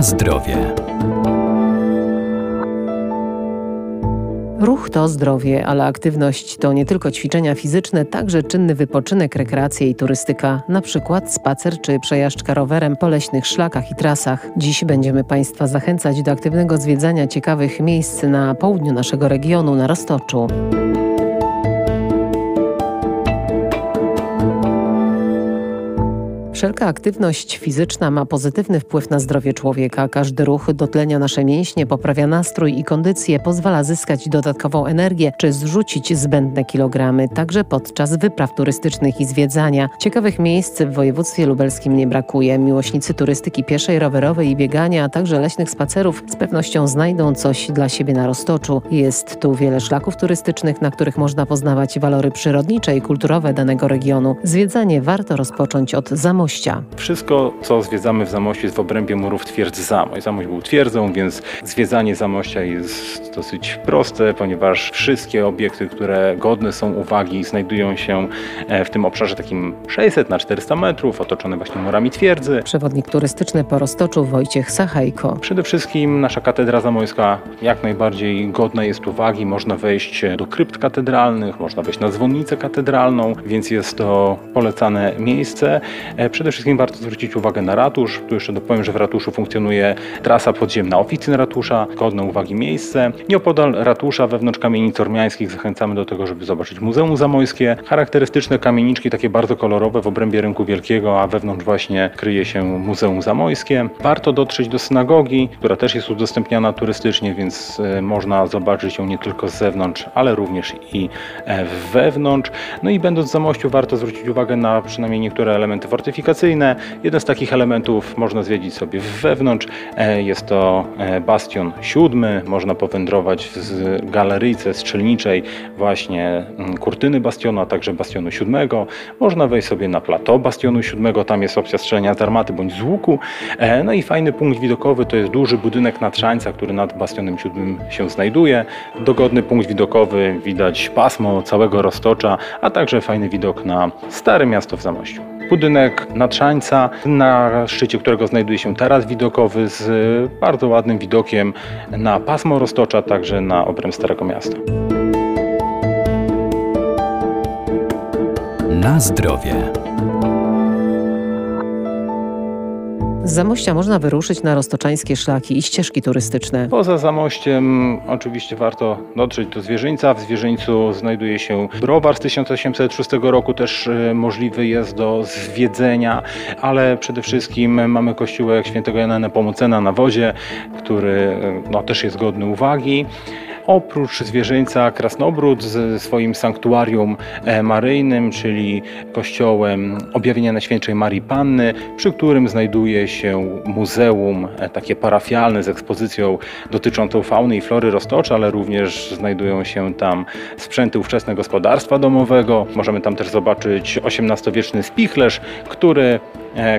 Zdrowie. Ruch to zdrowie, ale aktywność to nie tylko ćwiczenia fizyczne, także czynny wypoczynek, rekreacja i turystyka, na przykład spacer czy przejażdżka rowerem po leśnych szlakach i trasach. Dziś będziemy Państwa zachęcać do aktywnego zwiedzania ciekawych miejsc na południu naszego regionu, na Roztoczu. Wszelka aktywność fizyczna ma pozytywny wpływ na zdrowie człowieka. Każdy ruch dotlenia nasze mięśnie, poprawia nastrój i kondycję, pozwala zyskać dodatkową energię czy zrzucić zbędne kilogramy, także podczas wypraw turystycznych i zwiedzania. Ciekawych miejsc w województwie lubelskim nie brakuje. Miłośnicy turystyki pieszej, rowerowej i biegania, a także leśnych spacerów z pewnością znajdą coś dla siebie na Roztoczu. Jest tu wiele szlaków turystycznych, na których można poznawać walory przyrodnicze i kulturowe danego regionu. Zwiedzanie warto rozpocząć od Zamościa Zamościa. Wszystko, co zwiedzamy w Zamościu jest w obrębie murów twierdzy Zamość. Zamość był twierdzą, więc zwiedzanie Zamościa jest dosyć proste, ponieważ wszystkie obiekty, które godne są uwagi, znajdują się e, w tym obszarze takim 600 na 400 metrów, otoczone właśnie murami twierdzy. Przewodnik turystyczny po Roztoczu Wojciech Sachajko. Przede wszystkim nasza katedra zamojska jak najbardziej godna jest uwagi. Można wejść do krypt katedralnych, można wejść na dzwonnicę katedralną, więc jest to polecane miejsce. Przede wszystkim warto zwrócić uwagę na ratusz. Tu jeszcze dopowiem, że w ratuszu funkcjonuje trasa podziemna oficyn ratusza, godne uwagi miejsce. Nieopodal ratusza wewnątrz kamienic ormiańskich zachęcamy do tego, żeby zobaczyć Muzeum Zamojskie. Charakterystyczne kamieniczki, takie bardzo kolorowe w obrębie Rynku Wielkiego, a wewnątrz właśnie kryje się Muzeum Zamojskie. Warto dotrzeć do synagogi, która też jest udostępniana turystycznie, więc e, można zobaczyć ją nie tylko z zewnątrz, ale również i e, wewnątrz. No i będąc w Zamościu warto zwrócić uwagę na przynajmniej niektóre elementy fortyfikacji Jeden z takich elementów można zwiedzić sobie wewnątrz. E, jest to e, bastion siódmy. Można powędrować z galeryjce strzelniczej właśnie mm, kurtyny bastionu, a także bastionu siódmego. Można wejść sobie na plateau bastionu siódmego. Tam jest opcja strzelania z armaty bądź z łuku. E, no i fajny punkt widokowy to jest duży budynek natrzańca, który nad bastionem siódmym się znajduje. Dogodny punkt widokowy, widać pasmo całego roztocza, a także fajny widok na Stare Miasto w Zamościu budynek Natrzańca, na szczycie którego znajduje się taras widokowy z bardzo ładnym widokiem na pasmo Roztocza, także na obręb Starego Miasta. Na zdrowie. Z Zamościa można wyruszyć na roztoczańskie szlaki i ścieżki turystyczne. Poza Zamościem oczywiście warto dotrzeć do Zwierzyńca. W Zwierzyńcu znajduje się browar z 1806 roku, też e, możliwy jest do zwiedzenia, ale przede wszystkim mamy kościółek świętego Jana Nepomucena na wozie, który e, no, też jest godny uwagi. Oprócz zwierzęca Krasnobród z swoim sanktuarium e, maryjnym, czyli kościołem objawienia Najświętszej Marii Panny, przy którym znajduje się muzeum e, takie parafialne z ekspozycją dotyczącą fauny i flory Roztocza, ale również znajdują się tam sprzęty ówczesne gospodarstwa domowego. Możemy tam też zobaczyć XVIII-wieczny spichlerz, który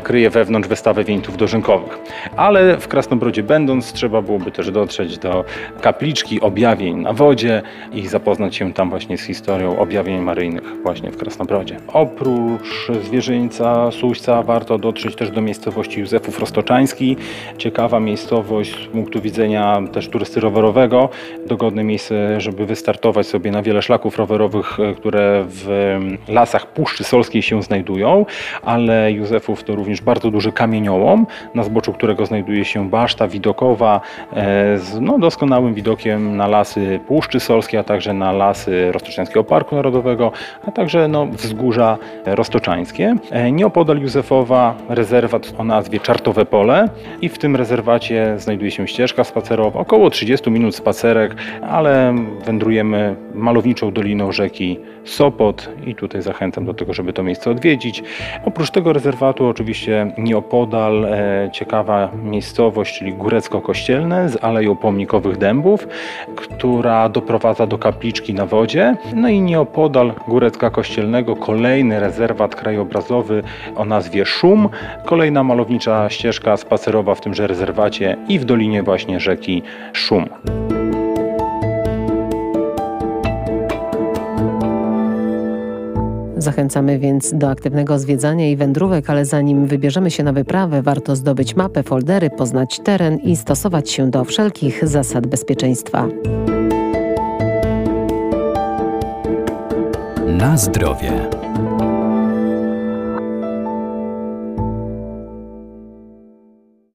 kryje wewnątrz wystawę wieńców dożynkowych. Ale w Krasnobrodzie będąc, trzeba byłoby też dotrzeć do kapliczki objawień na wodzie i zapoznać się tam właśnie z historią objawień maryjnych właśnie w Krasnobrodzie. Oprócz Zwierzyńca, Suśca warto dotrzeć też do miejscowości Józefów Roztoczański. Ciekawa miejscowość z punktu widzenia też turysty rowerowego. Dogodne miejsce, żeby wystartować sobie na wiele szlaków rowerowych, e, które w lasach Puszczy Solskiej się znajdują, ale Józefów to również bardzo duży kamieniołom, na zboczu którego znajduje się baszta widokowa e, z no, doskonałym widokiem na lasy Puszczy Solskiej, a także na lasy Roztoczańskiego Parku Narodowego, a także no, wzgórza roztoczańskie. E, nieopodal Józefowa rezerwat o nazwie Czartowe Pole i w tym rezerwacie znajduje się ścieżka spacerowa, około 30 minut spacerek, ale wędrujemy malowniczą doliną rzeki Sopot i tutaj zachęcam do tego, żeby to miejsce odwiedzić. Oprócz tego rezerwatu oczywiście nieopodal e, ciekawa miejscowość, czyli Górecko-Kościelne z Aleją Pomnikowych Dębów, która doprowadza do kapliczki na wodzie. No i nieopodal Górecka Kościelnego kolejny rezerwat krajobrazowy o nazwie Szum, kolejna malownicza ścieżka spacerowa w tymże rezerwacie i w dolinie właśnie rzeki Szum. Zachęcamy więc do aktywnego zwiedzania i wędrówek, ale zanim wybierzemy się na wyprawę, warto zdobyć mapę, foldery, poznać teren i stosować się do wszelkich zasad bezpieczeństwa. Na zdrowie.